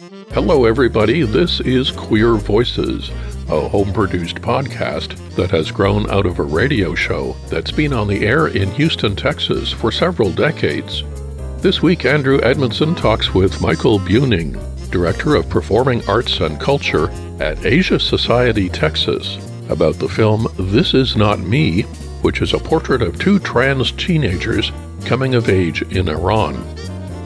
Hello, everybody. This is Queer Voices, a home produced podcast that has grown out of a radio show that's been on the air in Houston, Texas for several decades. This week, Andrew Edmondson talks with Michael Buning, Director of Performing Arts and Culture at Asia Society, Texas, about the film This Is Not Me, which is a portrait of two trans teenagers coming of age in Iran.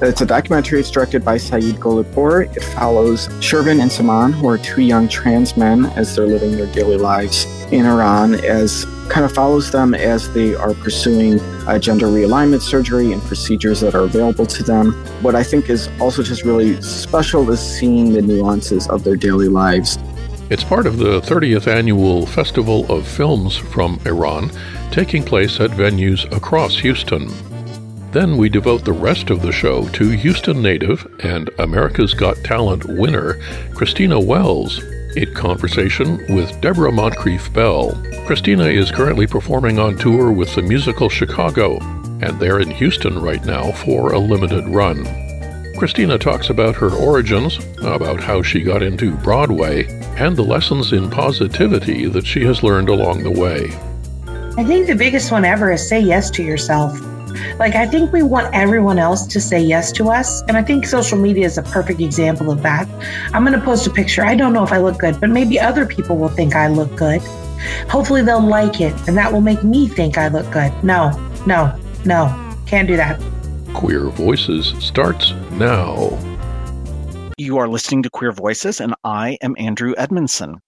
It's a documentary. It's directed by Saeed Golipur. It follows Shervin and Saman, who are two young trans men, as they're living their daily lives in Iran, as kind of follows them as they are pursuing uh, gender realignment surgery and procedures that are available to them. What I think is also just really special is seeing the nuances of their daily lives. It's part of the 30th annual Festival of Films from Iran, taking place at venues across Houston. Then we devote the rest of the show to Houston native and America's Got Talent winner, Christina Wells, in conversation with Deborah Moncrief Bell. Christina is currently performing on tour with the musical Chicago, and they're in Houston right now for a limited run. Christina talks about her origins, about how she got into Broadway, and the lessons in positivity that she has learned along the way. I think the biggest one ever is say yes to yourself. Like, I think we want everyone else to say yes to us. And I think social media is a perfect example of that. I'm going to post a picture. I don't know if I look good, but maybe other people will think I look good. Hopefully, they'll like it, and that will make me think I look good. No, no, no. Can't do that. Queer Voices starts now. You are listening to Queer Voices, and I am Andrew Edmondson.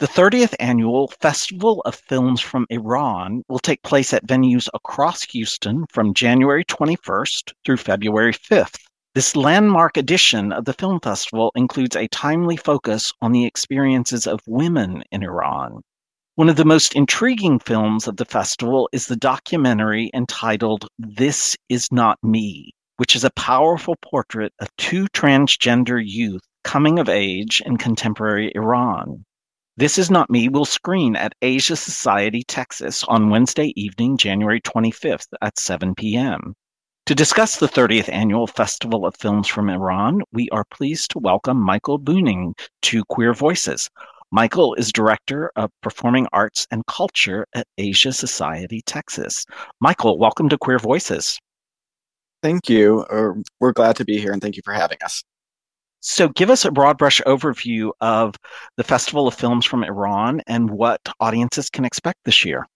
The 30th annual Festival of Films from Iran will take place at venues across Houston from January 21st through February 5th. This landmark edition of the film festival includes a timely focus on the experiences of women in Iran. One of the most intriguing films of the festival is the documentary entitled This Is Not Me, which is a powerful portrait of two transgender youth coming of age in contemporary Iran. This Is Not Me will screen at Asia Society, Texas on Wednesday evening, January 25th at 7 p.m. To discuss the 30th annual Festival of Films from Iran, we are pleased to welcome Michael Buning to Queer Voices. Michael is Director of Performing Arts and Culture at Asia Society, Texas. Michael, welcome to Queer Voices. Thank you. Uh, we're glad to be here and thank you for having us. So, give us a broad brush overview of the Festival of Films from Iran and what audiences can expect this year.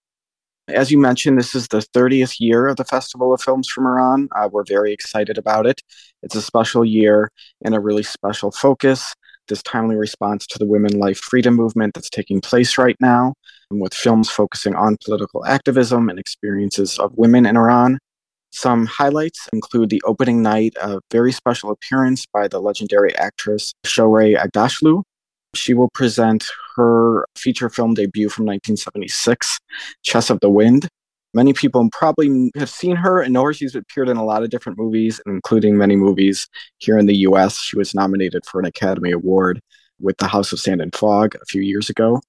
As you mentioned, this is the 30th year of the Festival of Films from Iran. Uh, we're very excited about it. It's a special year and a really special focus. This timely response to the women life freedom movement that's taking place right now, with films focusing on political activism and experiences of women in Iran. Some highlights include the opening night, a very special appearance by the legendary actress Shohreh Aghdashloo. She will present her feature film debut from 1976, Chess of the Wind. Many people probably have seen her and know her. She's appeared in a lot of different movies, including many movies here in the US. She was nominated for an Academy Award with The House of Sand and Fog a few years ago.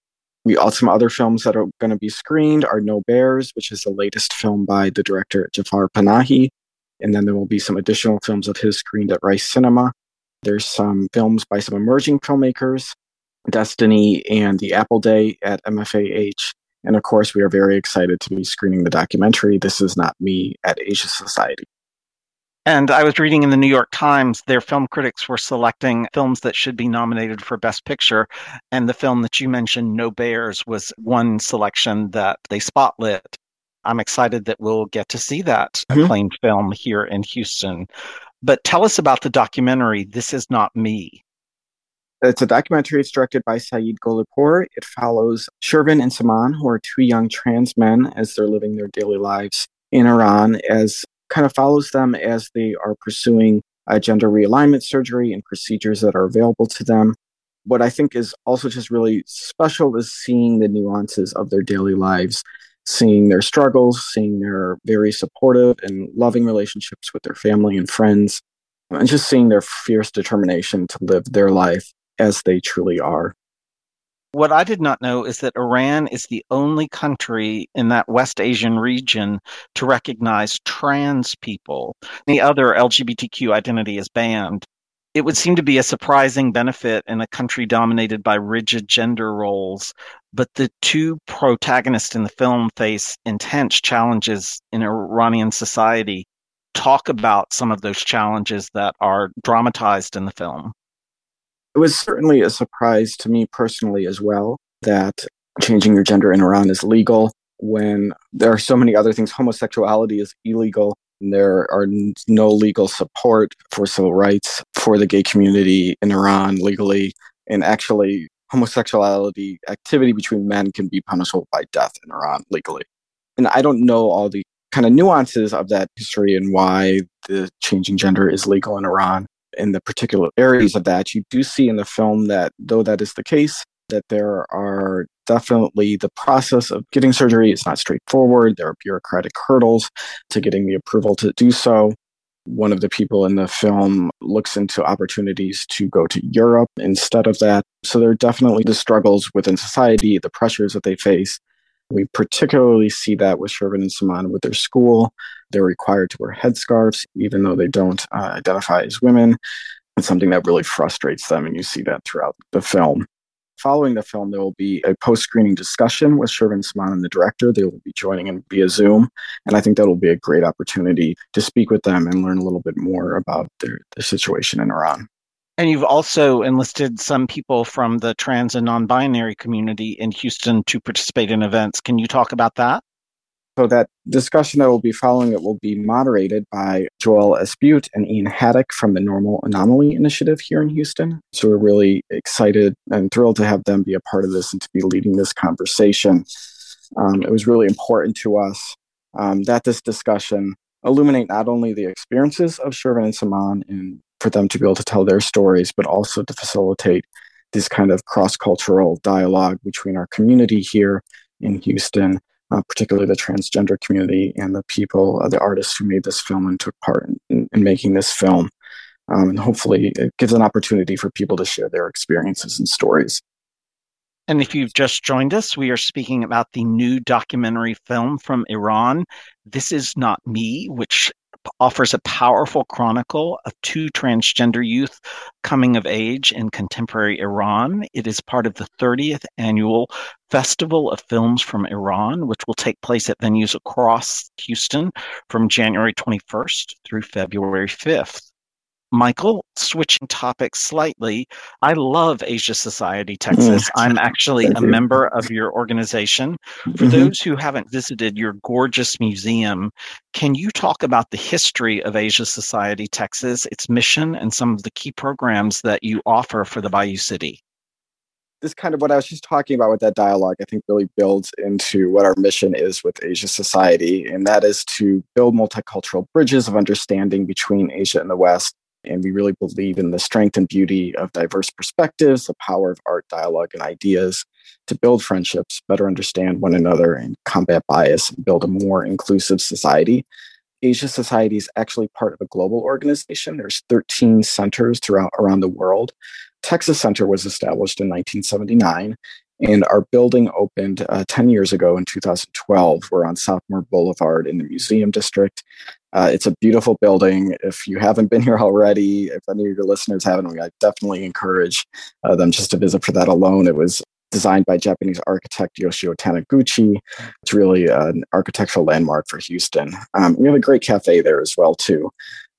We also some other films that are going to be screened are No Bears, which is the latest film by the director Jafar Panahi, and then there will be some additional films of his screened at Rice Cinema. There's some films by some emerging filmmakers, Destiny and The Apple Day at MFAH. And of course, we are very excited to be screening the documentary This Is Not Me at Asia Society. And I was reading in the New York Times, their film critics were selecting films that should be nominated for Best Picture. And the film that you mentioned, No Bears, was one selection that they spotlit. I'm excited that we'll get to see that mm-hmm. acclaimed film here in Houston. But tell us about the documentary, This Is Not Me. It's a documentary. It's directed by Saeed Golipur. It follows Shervin and Saman, who are two young trans men, as they're living their daily lives in Iran, as kind of follows them as they are pursuing uh, gender realignment surgery and procedures that are available to them. What I think is also just really special is seeing the nuances of their daily lives, seeing their struggles, seeing their very supportive and loving relationships with their family and friends, and just seeing their fierce determination to live their life as they truly are. What I did not know is that Iran is the only country in that West Asian region to recognize trans people. The other LGBTQ identity is banned. it would seem to be a surprising benefit in a country dominated by rigid gender roles. But the two protagonists in the film face intense challenges in Iranian society. Talk about some of those challenges that are dramatized in the film. It was certainly a surprise to me personally as well that changing your gender in Iran is legal when there are so many other things. Homosexuality is illegal. And there are no legal support for civil rights for the gay community in Iran legally. And actually, homosexuality activity between men can be punishable by death in Iran legally. And I don't know all the kind of nuances of that history and why the changing gender is legal in Iran in the particular areas of that. You do see in the film that, though that is the case, that there are definitely the process of getting surgery is not straightforward. There are bureaucratic hurdles to getting the approval to do so. One of the people in the film looks into opportunities to go to Europe instead of that. So there are definitely the struggles within society, the pressures that they face. We particularly see that with Shervin and Saman with their school. They're required to wear headscarves, even though they don't uh, identify as women. It's something that really frustrates them, and you see that throughout the film. Following the film, there will be a post screening discussion with Shervin Saman and the director. They will be joining in via Zoom. And I think that will be a great opportunity to speak with them and learn a little bit more about their, their situation in Iran. And you've also enlisted some people from the trans and non binary community in Houston to participate in events. Can you talk about that? So that discussion that will be following it will be moderated by Joel Espute and Ian Haddock from the Normal Anomaly Initiative here in Houston. So we're really excited and thrilled to have them be a part of this and to be leading this conversation. Um, it was really important to us um, that this discussion illuminate not only the experiences of Shervin and Saman and for them to be able to tell their stories, but also to facilitate this kind of cross-cultural dialogue between our community here in Houston uh, particularly the transgender community and the people, uh, the artists who made this film and took part in, in making this film. Um, and hopefully, it gives an opportunity for people to share their experiences and stories. And if you've just joined us, we are speaking about the new documentary film from Iran, This Is Not Me, which offers a powerful chronicle of two transgender youth coming of age in contemporary Iran. It is part of the 30th annual Festival of Films from Iran, which will take place at venues across Houston from January 21st through February 5th. Michael, switching topics slightly, I love Asia Society Texas. I'm actually a member of your organization. For mm-hmm. those who haven't visited your gorgeous museum, can you talk about the history of Asia Society Texas, its mission, and some of the key programs that you offer for the Bayou City? This kind of what I was just talking about with that dialogue, I think really builds into what our mission is with Asia Society, and that is to build multicultural bridges of understanding between Asia and the West and we really believe in the strength and beauty of diverse perspectives, the power of art, dialogue, and ideas to build friendships, better understand one another, and combat bias and build a more inclusive society. Asia Society is actually part of a global organization. There's 13 centers throughout around the world. Texas Center was established in 1979, and our building opened uh, 10 years ago in 2012. We're on Southmore Boulevard in the Museum District. Uh, it's a beautiful building. If you haven't been here already, if any of your listeners haven't, I definitely encourage uh, them just to visit for that alone. It was designed by Japanese architect Yoshio Taniguchi. It's really an architectural landmark for Houston. Um, we have a great cafe there as well too.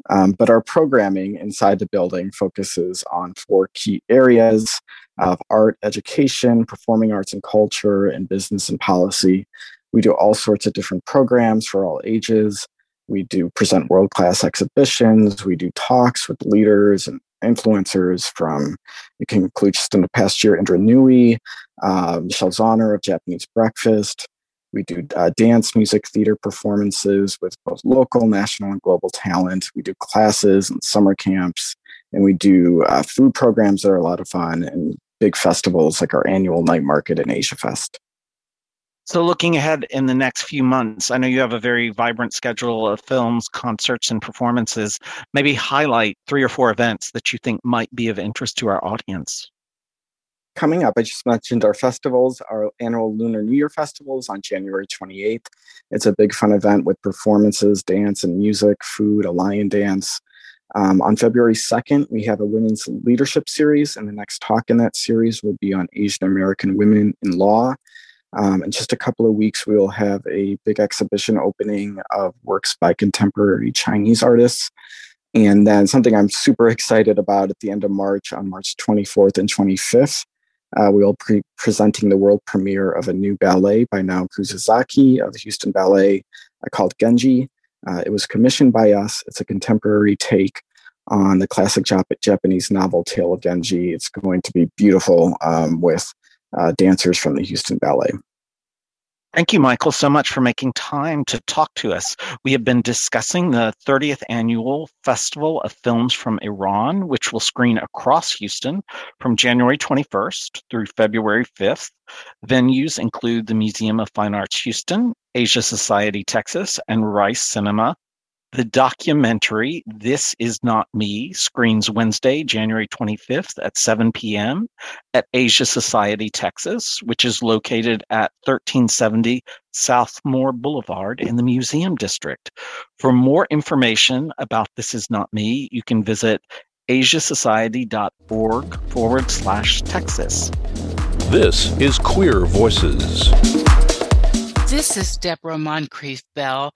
Um, but our programming inside the building focuses on four key areas of art, education, performing arts and culture, and business and policy. We do all sorts of different programs for all ages. We do present world class exhibitions. We do talks with leaders and influencers from, it can include just in the past year, Indra Nooyi, uh, Michelle Zauner of Japanese Breakfast. We do uh, dance, music, theater performances with both local, national, and global talent. We do classes and summer camps. And we do uh, food programs that are a lot of fun and big festivals like our annual night market and Asia Fest. So, looking ahead in the next few months, I know you have a very vibrant schedule of films, concerts, and performances. Maybe highlight three or four events that you think might be of interest to our audience. Coming up, I just mentioned our festivals, our annual Lunar New Year festivals on January 28th. It's a big fun event with performances, dance, and music, food, a lion dance. Um, on February 2nd, we have a women's leadership series, and the next talk in that series will be on Asian American women in law. Um, in just a couple of weeks, we will have a big exhibition opening of works by contemporary Chinese artists. And then something I'm super excited about at the end of March, on March 24th and 25th, uh, we will be presenting the world premiere of a new ballet by Nao Kusuzaki of the Houston Ballet uh, called Genji. Uh, it was commissioned by us. It's a contemporary take on the classic Jap- Japanese novel Tale of Genji. It's going to be beautiful um, with uh, dancers from the Houston Ballet. Thank you, Michael, so much for making time to talk to us. We have been discussing the 30th annual Festival of Films from Iran, which will screen across Houston from January 21st through February 5th. Venues include the Museum of Fine Arts Houston, Asia Society Texas, and Rice Cinema the documentary This Is Not Me screens Wednesday, January 25th at 7 p.m. at Asia Society, Texas, which is located at 1370 Southmore Boulevard in the Museum District. For more information about This Is Not Me, you can visit asiasociety.org forward slash Texas. This is Queer Voices. This is Deborah Moncrief Bell,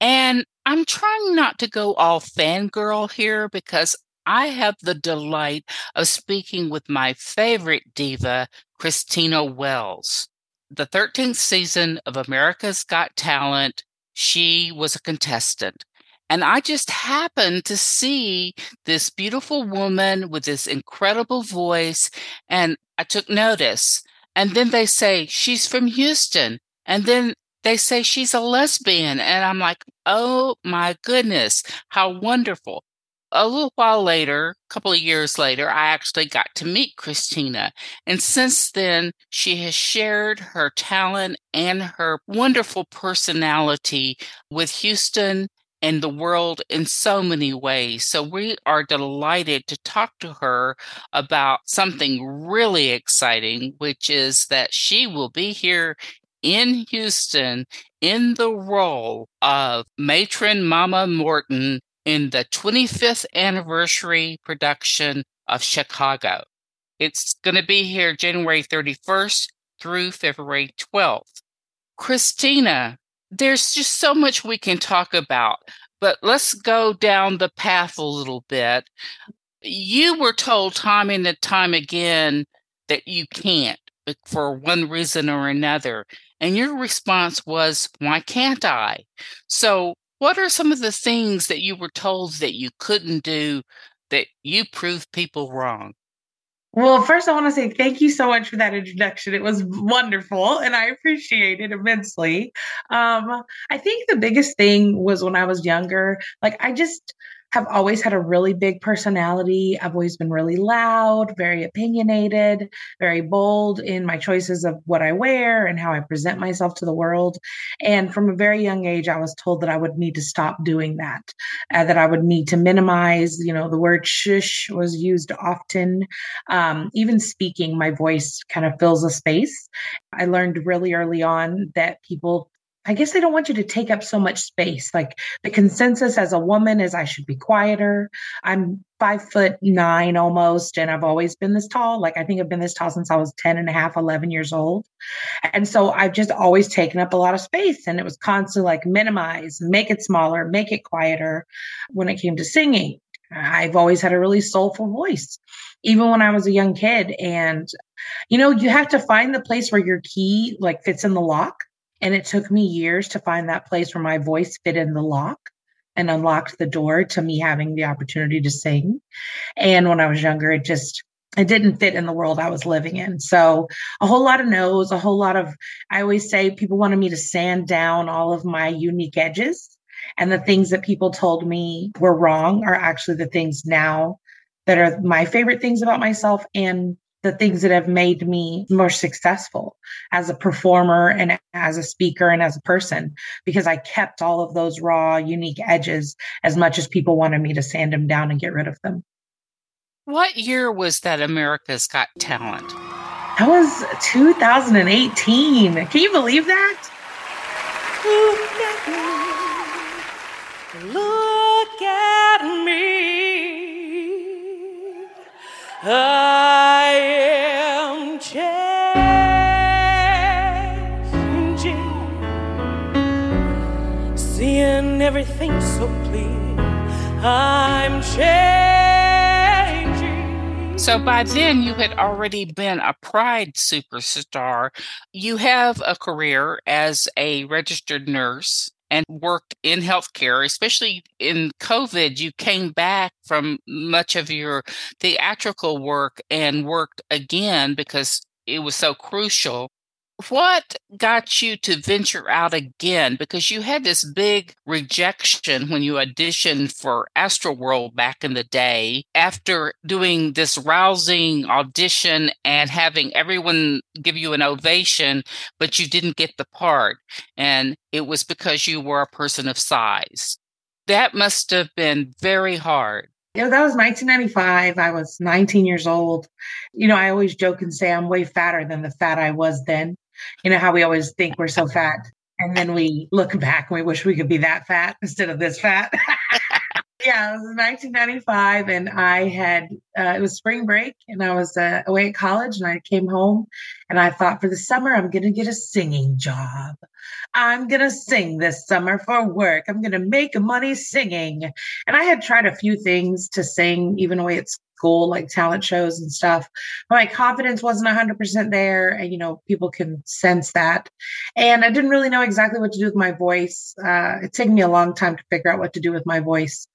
and I'm trying not to go all fangirl here because I have the delight of speaking with my favorite diva, Christina Wells. The 13th season of America's Got Talent, she was a contestant. And I just happened to see this beautiful woman with this incredible voice, and I took notice. And then they say, she's from Houston. And then they say she's a lesbian. And I'm like, oh my goodness, how wonderful. A little while later, a couple of years later, I actually got to meet Christina. And since then, she has shared her talent and her wonderful personality with Houston and the world in so many ways. So we are delighted to talk to her about something really exciting, which is that she will be here in Houston in the role of matron Mama Morton in the 25th anniversary production of Chicago. It's going to be here January 31st through February 12th. Christina, there's just so much we can talk about, but let's go down the path a little bit. You were told time and time again that you can't for one reason or another. And your response was, Why can't I? So, what are some of the things that you were told that you couldn't do that you proved people wrong? Well, first, I want to say thank you so much for that introduction. It was wonderful and I appreciate it immensely. Um, I think the biggest thing was when I was younger, like, I just, have always had a really big personality. I've always been really loud, very opinionated, very bold in my choices of what I wear and how I present myself to the world. And from a very young age, I was told that I would need to stop doing that, uh, that I would need to minimize, you know, the word shush was used often. Um, even speaking, my voice kind of fills a space. I learned really early on that people I guess they don't want you to take up so much space. Like the consensus as a woman is I should be quieter. I'm five foot nine almost, and I've always been this tall. Like I think I've been this tall since I was 10 and a half, 11 years old. And so I've just always taken up a lot of space. And it was constantly like minimize, make it smaller, make it quieter when it came to singing. I've always had a really soulful voice, even when I was a young kid. And, you know, you have to find the place where your key like fits in the lock and it took me years to find that place where my voice fit in the lock and unlocked the door to me having the opportunity to sing. And when I was younger, it just, it didn't fit in the world I was living in. So a whole lot of no's, a whole lot of, I always say people wanted me to sand down all of my unique edges. And the things that people told me were wrong are actually the things now that are my favorite things about myself and the things that have made me more successful as a performer and as a speaker and as a person because I kept all of those raw, unique edges as much as people wanted me to sand them down and get rid of them. What year was that America's Got Talent? That was 2018. Can you believe that? Look at me. Look at me. I everything so clear. I'm changing. So by then, you had already been a Pride superstar. You have a career as a registered nurse and worked in healthcare, especially in COVID, you came back from much of your theatrical work and worked again because it was so crucial what got you to venture out again? Because you had this big rejection when you auditioned for Astroworld back in the day after doing this rousing audition and having everyone give you an ovation, but you didn't get the part. And it was because you were a person of size. That must have been very hard. Yeah, that was 1995. I was 19 years old. You know, I always joke and say I'm way fatter than the fat I was then. You know how we always think we're so fat, and then we look back and we wish we could be that fat instead of this fat. yeah, it was 1995, and I had uh, it was spring break, and I was uh, away at college, and I came home, and I thought for the summer I'm going to get a singing job. I'm going to sing this summer for work. I'm going to make money singing. And I had tried a few things to sing, even away at school, like talent shows and stuff. But my confidence wasn't 100% there. And, you know, people can sense that. And I didn't really know exactly what to do with my voice. Uh, it took me a long time to figure out what to do with my voice.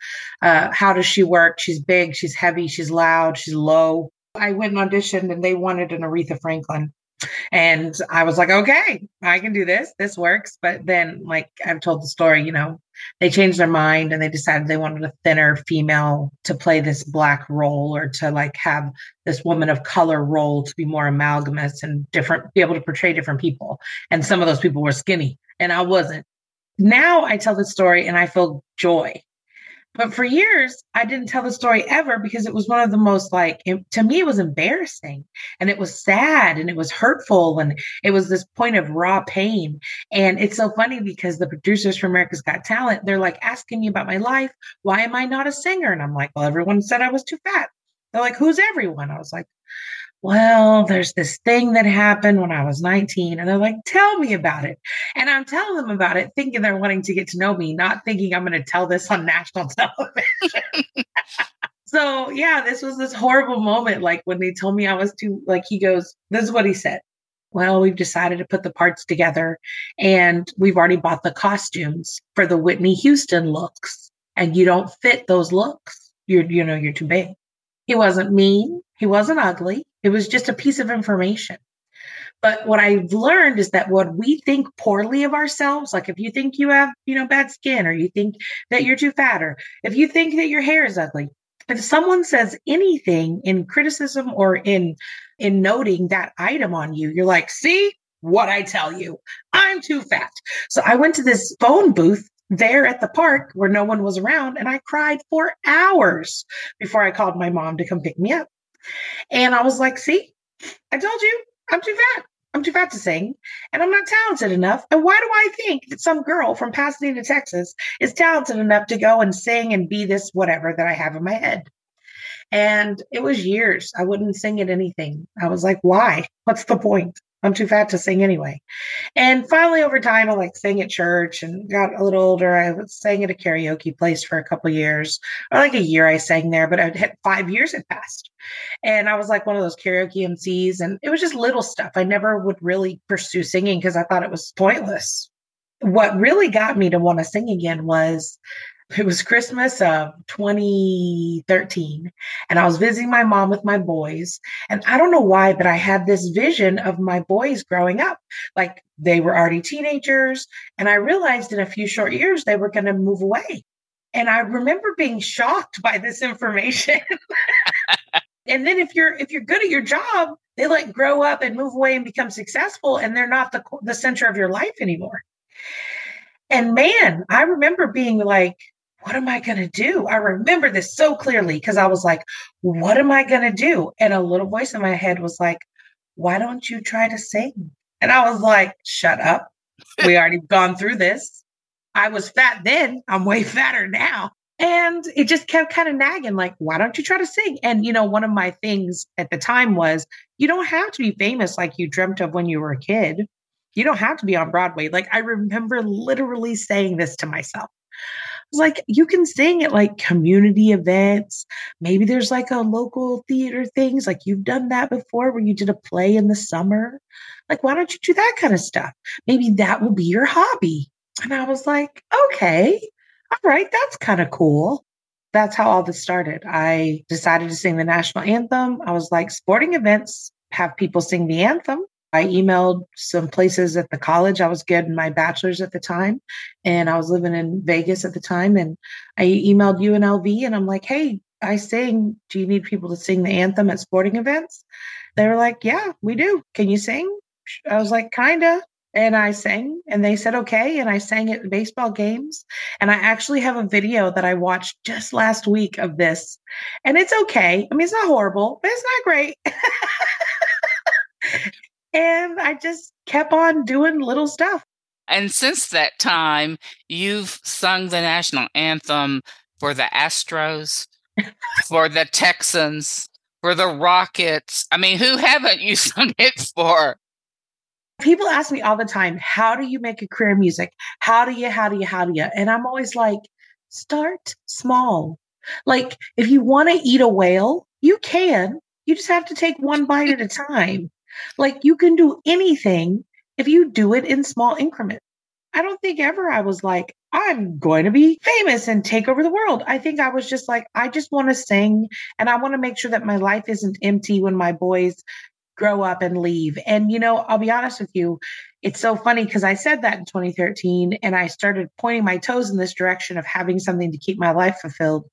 Uh, how does she work? She's big, she's heavy, she's loud, she's low. I went and auditioned and they wanted an Aretha Franklin. And I was like, okay, I can do this. This works. But then, like I've told the story, you know, they changed their mind and they decided they wanted a thinner female to play this black role or to like have this woman of color role to be more amalgamous and different, be able to portray different people. And some of those people were skinny and I wasn't. Now I tell the story and I feel joy but for years, I didn't tell the story ever because it was one of the most like, it, to me, it was embarrassing and it was sad and it was hurtful and it was this point of raw pain. And it's so funny because the producers from America's Got Talent, they're like asking me about my life. Why am I not a singer? And I'm like, well, everyone said I was too fat. They're like, who's everyone? I was like, well, there's this thing that happened when I was 19. And they're like, tell me about it. And I'm telling them about it, thinking they're wanting to get to know me, not thinking I'm going to tell this on national television. so, yeah, this was this horrible moment. Like when they told me I was too, like, he goes, this is what he said. Well, we've decided to put the parts together and we've already bought the costumes for the Whitney Houston looks. And you don't fit those looks. You're, you know, you're too big. He wasn't mean. He wasn't ugly. It was just a piece of information. But what I've learned is that what we think poorly of ourselves, like if you think you have, you know, bad skin or you think that you're too fat or if you think that your hair is ugly, if someone says anything in criticism or in in noting that item on you, you're like, see what I tell you, I'm too fat. So I went to this phone booth there at the park where no one was around and I cried for hours before I called my mom to come pick me up. And I was like, see, I told you I'm too fat. I'm too fat to sing and I'm not talented enough. And why do I think that some girl from Pasadena, Texas is talented enough to go and sing and be this whatever that I have in my head? And it was years. I wouldn't sing at anything. I was like, why? What's the point? I'm too fat to sing anyway. And finally, over time, I like sang at church and got a little older. I was sang at a karaoke place for a couple years, or like a year. I sang there, but I had five years had passed, and I was like one of those karaoke MCs, and it was just little stuff. I never would really pursue singing because I thought it was pointless. What really got me to want to sing again was it was Christmas of 2013, and I was visiting my mom with my boys. And I don't know why, but I had this vision of my boys growing up. Like they were already teenagers, and I realized in a few short years they were going to move away. And I remember being shocked by this information. and then if you're if you're good at your job, they like grow up and move away and become successful, and they're not the the center of your life anymore. And man, I remember being like, what am I going to do? I remember this so clearly because I was like, what am I going to do? And a little voice in my head was like, why don't you try to sing? And I was like, shut up. We already gone through this. I was fat then. I'm way fatter now. And it just kept kind of nagging, like, why don't you try to sing? And, you know, one of my things at the time was you don't have to be famous like you dreamt of when you were a kid. You don't have to be on Broadway. Like, I remember literally saying this to myself. Like, you can sing at like community events. Maybe there's like a local theater things. Like, you've done that before where you did a play in the summer. Like, why don't you do that kind of stuff? Maybe that will be your hobby. And I was like, okay, all right, that's kind of cool. That's how all this started. I decided to sing the national anthem. I was like, sporting events have people sing the anthem. I emailed some places at the college. I was getting my bachelor's at the time, and I was living in Vegas at the time. And I emailed UNLV and I'm like, hey, I sing. Do you need people to sing the anthem at sporting events? They were like, yeah, we do. Can you sing? I was like, kinda and I sang and they said okay and I sang at baseball games and I actually have a video that I watched just last week of this and it's okay. I mean it's not horrible, but it's not great. and I just kept on doing little stuff. And since that time, you've sung the national anthem for the Astros, for the Texans, for the Rockets. I mean, who haven't you sung it for? people ask me all the time, how do you make a career in music? How do you, how do you, how do you? And I'm always like, start small. Like, if you want to eat a whale, you can. You just have to take one bite at a time. Like, you can do anything if you do it in small increments. I don't think ever I was like, I'm going to be famous and take over the world. I think I was just like, I just want to sing and I want to make sure that my life isn't empty when my boys grow up and leave. And, you know, I'll be honest with you, it's so funny because I said that in 2013 and I started pointing my toes in this direction of having something to keep my life fulfilled.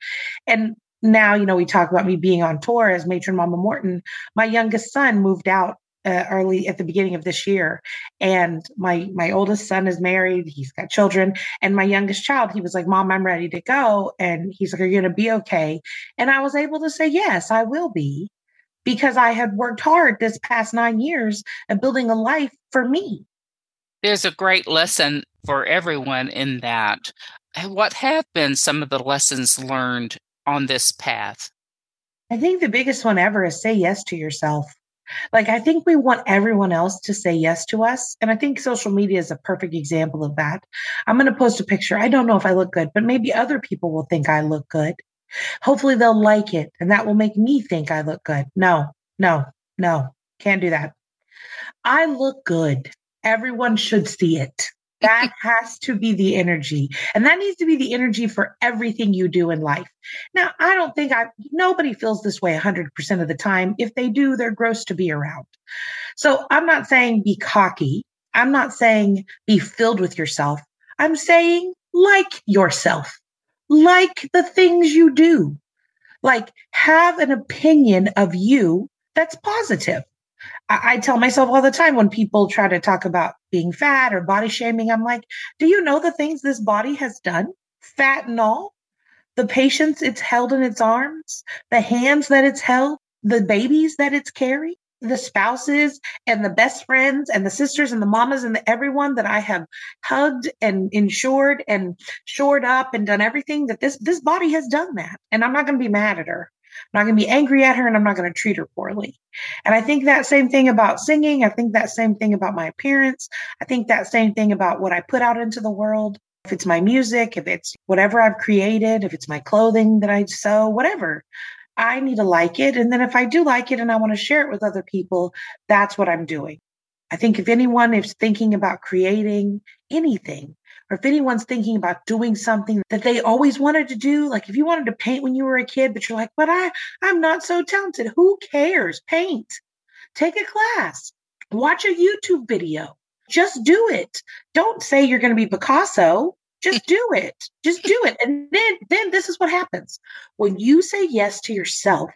And now, you know, we talk about me being on tour as matron Mama Morton. My youngest son moved out uh, early at the beginning of this year and my my oldest son is married he's got children and my youngest child he was like mom i'm ready to go and he's like are you going to be okay and i was able to say yes i will be because I had worked hard this past nine years at building a life for me. There's a great lesson for everyone in that. What have been some of the lessons learned on this path? I think the biggest one ever is say yes to yourself. Like, I think we want everyone else to say yes to us. And I think social media is a perfect example of that. I'm going to post a picture. I don't know if I look good, but maybe other people will think I look good. Hopefully they'll like it and that will make me think I look good. No, no, no, can't do that. I look good. Everyone should see it. That has to be the energy. And that needs to be the energy for everything you do in life. Now, I don't think I, nobody feels this way 100% of the time. If they do, they're gross to be around. So I'm not saying be cocky. I'm not saying be filled with yourself. I'm saying like yourself like the things you do. Like have an opinion of you that's positive. I, I, tell myself all the time when people try to talk about being fat or body shaming, I'm like, do you know the things this body has done? Fat and all? The patients it's held in its arms, the hands that it's held, the babies that it's carried the spouses and the best friends and the sisters and the mamas and the everyone that I have hugged and insured and shored up and done everything that this this body has done that. And I'm not going to be mad at her. I'm not going to be angry at her and I'm not going to treat her poorly. And I think that same thing about singing. I think that same thing about my appearance. I think that same thing about what I put out into the world. If it's my music, if it's whatever I've created, if it's my clothing that I sew, whatever. I need to like it. And then if I do like it and I want to share it with other people, that's what I'm doing. I think if anyone is thinking about creating anything, or if anyone's thinking about doing something that they always wanted to do, like if you wanted to paint when you were a kid, but you're like, but I, I'm not so talented. Who cares? Paint. Take a class. Watch a YouTube video. Just do it. Don't say you're going to be Picasso. Just do it. Just do it. And then then this is what happens. When you say yes to yourself,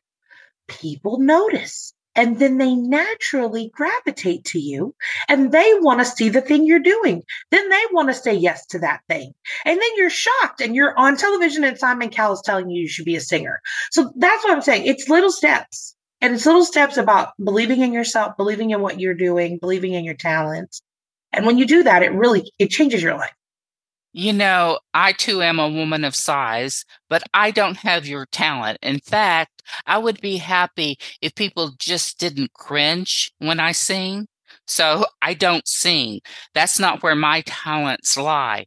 people notice. And then they naturally gravitate to you and they want to see the thing you're doing. Then they want to say yes to that thing. And then you're shocked and you're on television and Simon Cowell is telling you you should be a singer. So that's what I'm saying. It's little steps. And it's little steps about believing in yourself, believing in what you're doing, believing in your talents. And when you do that, it really it changes your life. You know, I too am a woman of size, but I don't have your talent. In fact, I would be happy if people just didn't cringe when I sing. So I don't sing. That's not where my talents lie.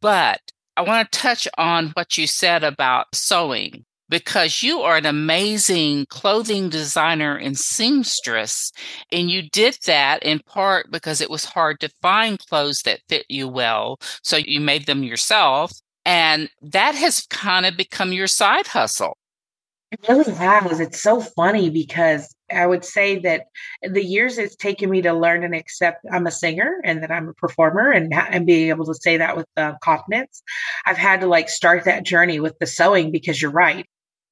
But I want to touch on what you said about sewing because you are an amazing clothing designer and seamstress. And you did that in part because it was hard to find clothes that fit you well. So you made them yourself. And that has kind of become your side hustle. It really has. It's so funny because I would say that the years it's taken me to learn and accept I'm a singer and that I'm a performer and and being able to say that with uh, confidence, I've had to like start that journey with the sewing because you're right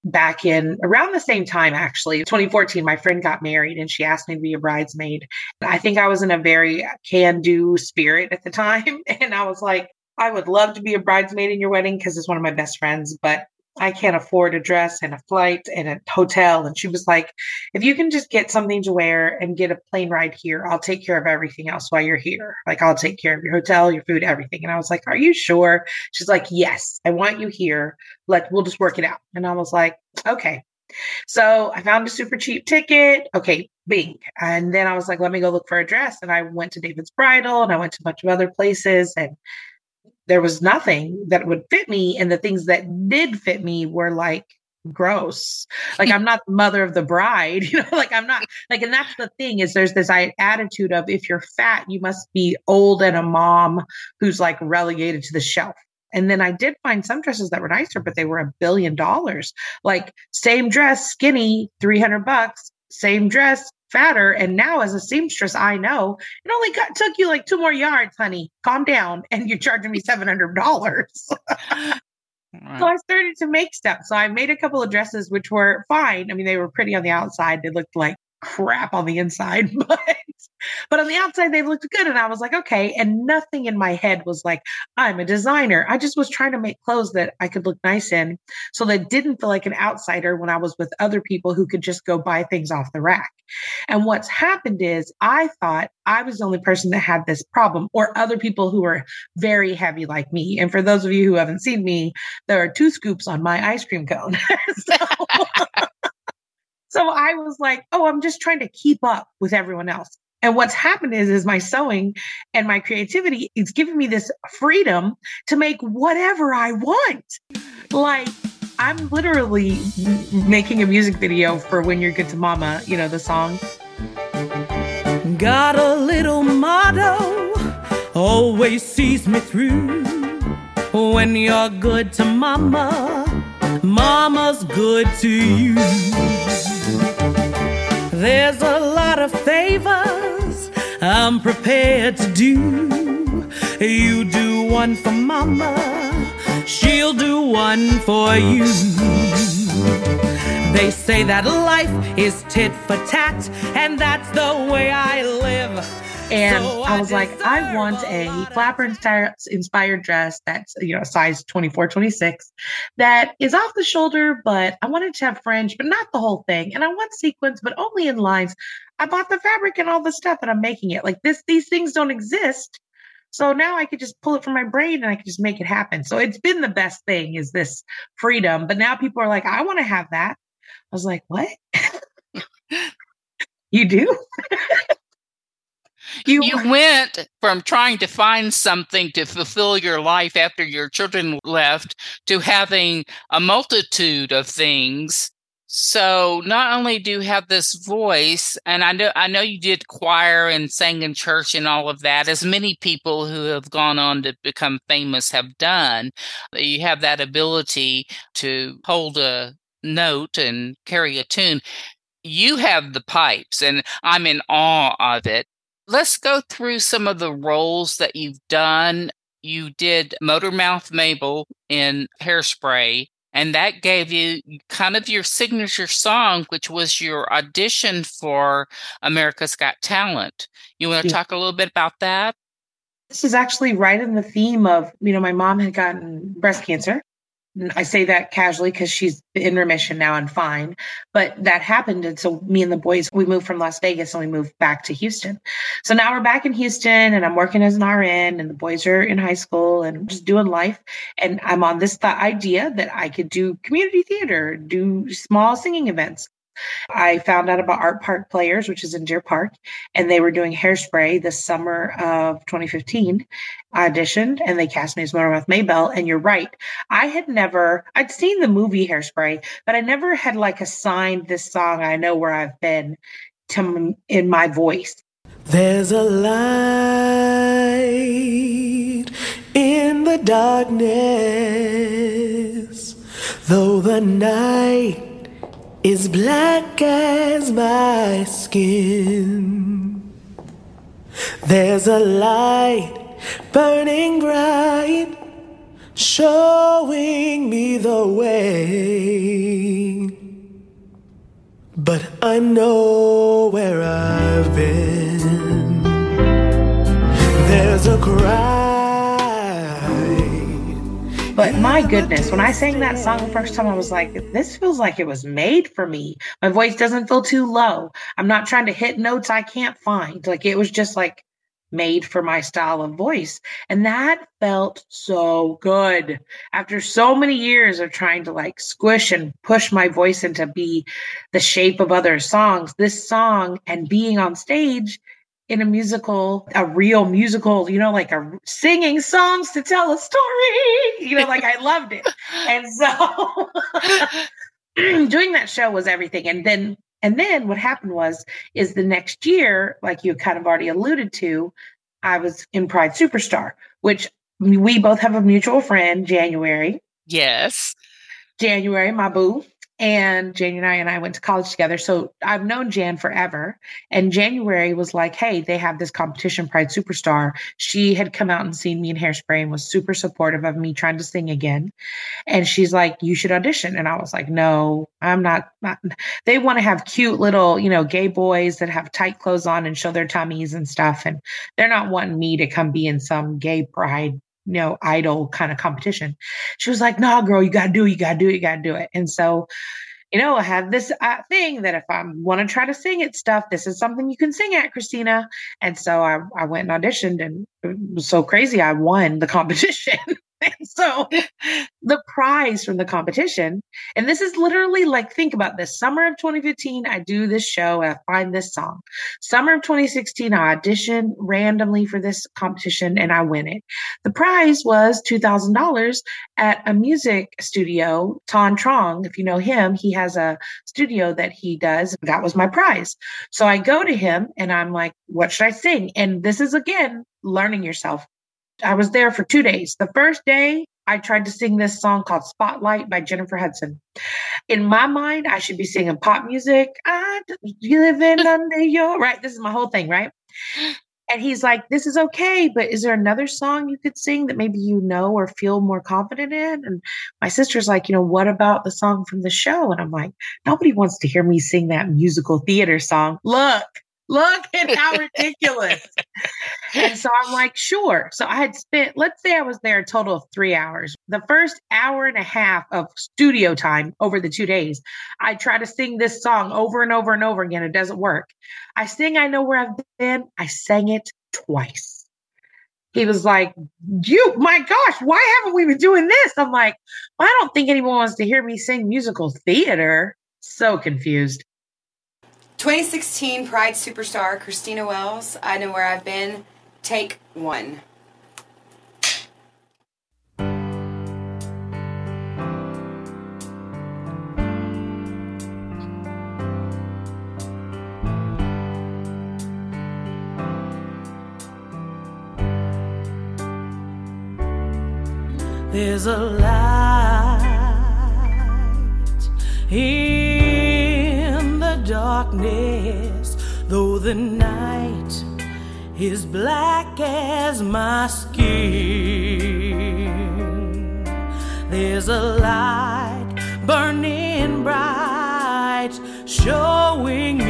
back in around the same time, actually, 2014, my friend got married and she asked me to be a bridesmaid. I think I was in a very can do spirit at the time. And I was like, I would love to be a bridesmaid in your wedding because it's one of my best friends, but I can't afford a dress and a flight and a hotel. And she was like, if you can just get something to wear and get a plane ride here, I'll take care of everything else while you're here. Like, I'll take care of your hotel, your food, everything. And I was like, are you sure? She's like, yes, I want you here. Like, we'll just work it out. And I was like, okay. So I found a super cheap ticket. Okay, bing. And then I was like, let me go look for a dress. And I went to David's Bridal and I went to a bunch of other places and there was nothing that would fit me and the things that did fit me were like gross like i'm not the mother of the bride you know like i'm not like and that's the thing is there's this attitude of if you're fat you must be old and a mom who's like relegated to the shelf and then I did find some dresses that were nicer, but they were a billion dollars. Like same dress, skinny, 300 bucks, same dress, fatter. And now, as a seamstress, I know it only got, took you like two more yards, honey. Calm down. And you're charging me $700. Right. So I started to make stuff. So I made a couple of dresses, which were fine. I mean, they were pretty on the outside. They looked like crap on the inside, but but on the outside they looked good and I was like, okay, and nothing in my head was like I'm a designer. I just was trying to make clothes that I could look nice in so that didn't feel like an outsider when I was with other people who could just go buy things off the rack. And what's happened is I thought I was the only person that had this problem or other people who were very heavy like me. And for those of you who haven't seen me, there are two scoops on my ice cream cone. so so I was like, oh, I'm just trying to keep up with everyone else. And what's happened is, is my sewing and my creativity is giving me this freedom to make whatever I want. Like I'm literally making a music video for When You're Good to Mama, you know, the song. Got a little motto, always sees me through. When you're good to mama, mama's good to you. There's a lot of favors I'm prepared to do. You do one for mama, she'll do one for you. They say that life is tit for tat, and that's the way I live. And I was like, I want a flapper inspired dress that's, you know, size 24, 26 that is off the shoulder, but I wanted to have fringe, but not the whole thing. And I want sequins, but only in lines. I bought the fabric and all the stuff and I'm making it. Like this, these things don't exist. So now I could just pull it from my brain and I could just make it happen. So it's been the best thing is this freedom. But now people are like, I want to have that. I was like, what? you do? You, you went from trying to find something to fulfill your life after your children left to having a multitude of things. So not only do you have this voice, and I know I know you did choir and sang in church and all of that, as many people who have gone on to become famous have done. You have that ability to hold a note and carry a tune you have the pipes and I'm in awe of it. Let's go through some of the roles that you've done. You did Motormouth Maybelle in Hairspray, and that gave you kind of your signature song, which was your audition for America's Got Talent. You want to talk a little bit about that? This is actually right in the theme of, you know, my mom had gotten breast cancer I say that casually because she's in remission now and fine. But that happened. And so me and the boys, we moved from Las Vegas and we moved back to Houston. So now we're back in Houston and I'm working as an RN and the boys are in high school and just doing life. And I'm on this th- idea that I could do community theater, do small singing events. I found out about Art Park Players, which is in Deer Park, and they were doing hairspray this summer of 2015. I auditioned and they cast me as Motormouth Maybelle. And you're right. I had never, I'd seen the movie Hairspray, but I never had like assigned this song, I Know Where I've Been, to in my voice. There's a light in the darkness, though the night is black as my skin. There's a light burning bright, showing me the way. But I know where I've been. There's a cry but my goodness, when I sang that song the first time, I was like, this feels like it was made for me. My voice doesn't feel too low. I'm not trying to hit notes I can't find. Like it was just like made for my style of voice. And that felt so good. After so many years of trying to like squish and push my voice into be the shape of other songs, this song and being on stage in a musical, a real musical, you know, like a singing songs to tell a story. You know, like I loved it. And so doing that show was everything. And then and then what happened was is the next year, like you kind of already alluded to, I was in Pride Superstar, which we both have a mutual friend, January. Yes. January, my boo and January and I and I went to college together. So I've known Jan forever. And January was like, hey, they have this competition, Pride Superstar. She had come out and seen me in hairspray and was super supportive of me trying to sing again. And she's like, you should audition. And I was like, no, I'm not. not. They want to have cute little, you know, gay boys that have tight clothes on and show their tummies and stuff. And they're not wanting me to come be in some gay pride you know, idol kind of competition. She was like, nah, girl, you got to do it. You got to do it. You got to do it. And so, you know, I have this uh, thing that if I want to try to sing it stuff, this is something you can sing at, Christina. And so I, I went and auditioned and it was so crazy. I won the competition. so the prize from the competition, and this is literally like, think about this summer of 2015, I do this show and I find this song. Summer of 2016, I audition randomly for this competition and I win it. The prize was $2,000 at a music studio, Ton Trong. If you know him, he has a studio that he does. That was my prize. So I go to him and I'm like, what should I sing? And this is again, learning yourself. I was there for two days. The first day, I tried to sing this song called Spotlight by Jennifer Hudson. In my mind, I should be singing pop music. I'm living under your right. This is my whole thing, right? And he's like, This is okay, but is there another song you could sing that maybe you know or feel more confident in? And my sister's like, You know, what about the song from the show? And I'm like, Nobody wants to hear me sing that musical theater song. Look, Look at how ridiculous. and so I'm like, sure. So I had spent, let's say I was there a total of three hours. The first hour and a half of studio time over the two days, I try to sing this song over and over and over again. It doesn't work. I sing I Know Where I've Been. I sang it twice. He was like, You, my gosh, why haven't we been doing this? I'm like, well, I don't think anyone wants to hear me sing musical theater. So confused. 2016 Pride Superstar Christina Wells, I Know Where I've Been, take one. There's a light here darkness, though the night is black as my skin. There's a light burning bright, showing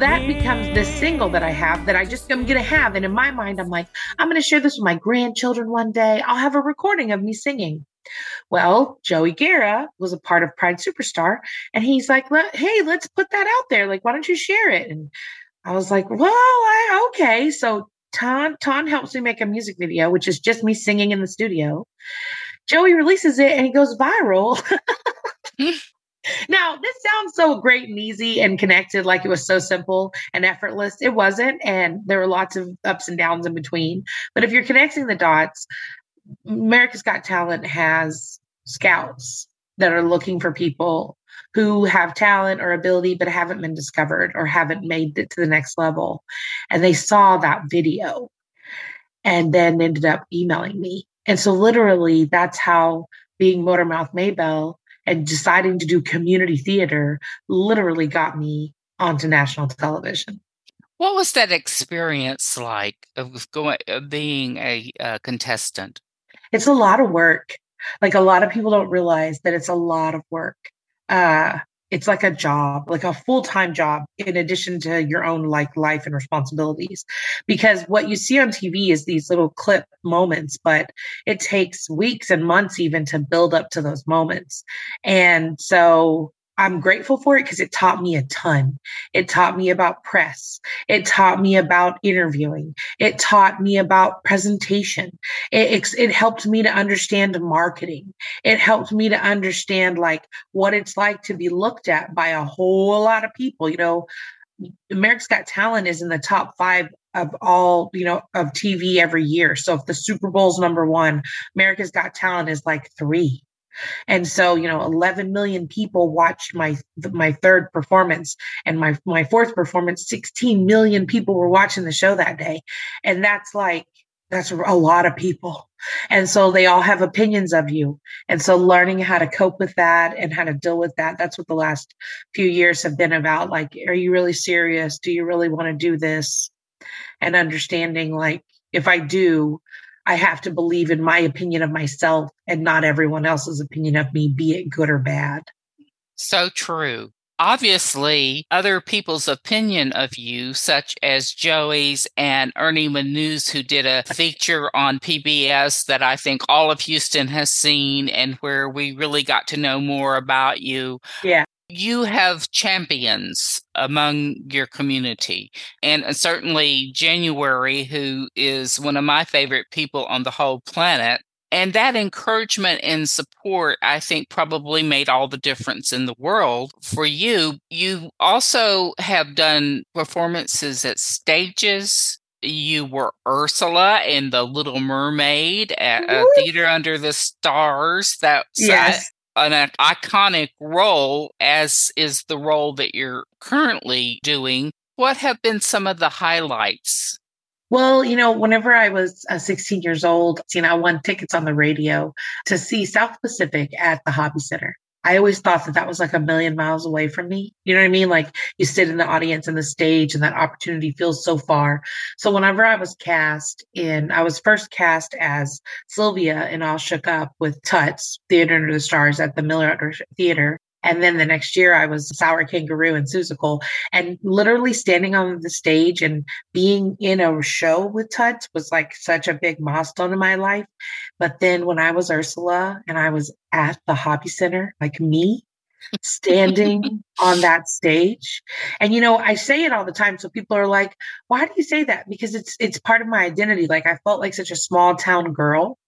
that becomes this single that I have that I just am going to have. And in my mind, I'm like, I'm going to share this with my grandchildren one day. I'll have a recording of me singing. Well, Joey Guerra was a part of Pride Superstar, and he's like, "Hey, let's put that out there. Like, why don't you share it?" And I was like, "Well, I, okay." So Ton Ton helps me make a music video, which is just me singing in the studio. Joey releases it, and it goes viral. Now, this sounds so great and easy and connected, like it was so simple and effortless. It wasn't. And there were lots of ups and downs in between. But if you're connecting the dots, America's Got Talent has scouts that are looking for people who have talent or ability but haven't been discovered or haven't made it to the next level. And they saw that video and then ended up emailing me. And so, literally, that's how being Motormouth Maybelle and deciding to do community theater literally got me onto national television. What was that experience like of going, of being a, a contestant? It's a lot of work. Like a lot of people don't realize that it's a lot of work. Uh, it's like a job, like a full time job, in addition to your own like life and responsibilities. Because what you see on TV is these little clip moments, but it takes weeks and months even to build up to those moments. And so I'm grateful for it because it taught me a ton. It taught me about press. It taught me about interviewing. It taught me about presentation. It, it, it, helped me to understand marketing. It helped me to understand like what it's like to be looked at by a whole lot of people. You know, America's Got Talent is in the top five of all, you know, of TV every year. So if the Super Bowl's number one, America's Got Talent is like three. And so, you know, 11 million people watched my my third performance and my my fourth performance 16 million people were watching the show that day. And that's like that's a lot of people. And so they all have opinions of you. And so learning how to cope with that and how to deal with that, that's what the last few years have been about. Like, are you really serious? Do you really want to do this? And understanding, like, if I do, I have to believe in my opinion of myself and not everyone else's opinion of me, be it good or bad. So true. Obviously, other people's opinion of you, such as Joey's and Ernie Manouse, who did a feature on PBS that I think all of Houston has seen and where we really got to know more about you. Yeah you have champions among your community. And uh, certainly January, who is one of my favorite people on the whole planet. And that encouragement and support, I think, probably made all the difference in the world for you. You also have done performances at stages. You were Ursula in The Little Mermaid at a Theater Under the Stars. That yes an iconic role, as is the role that you're currently doing. What have been some of the highlights? Well, you know, whenever I was uh, 16 years old, you know, I won tickets on the radio to see South Pacific at the Hobby Center. I always thought that that was like a million miles away from me. You know what I mean? Like you sit in the audience and the stage and that opportunity feels so far. So whenever I was cast in, I was first cast as Sylvia in All Shook Up with Tuts, Theater Under the Stars at the Miller Theater. And then the next year I was Sour Kangaroo and Seussical. And literally standing on the stage and being in a show with Tuts was like such a big milestone in my life. But then when I was Ursula and I was at the hobby center, like me, standing on that stage. And you know, I say it all the time. So people are like, why do you say that? Because it's it's part of my identity. Like I felt like such a small town girl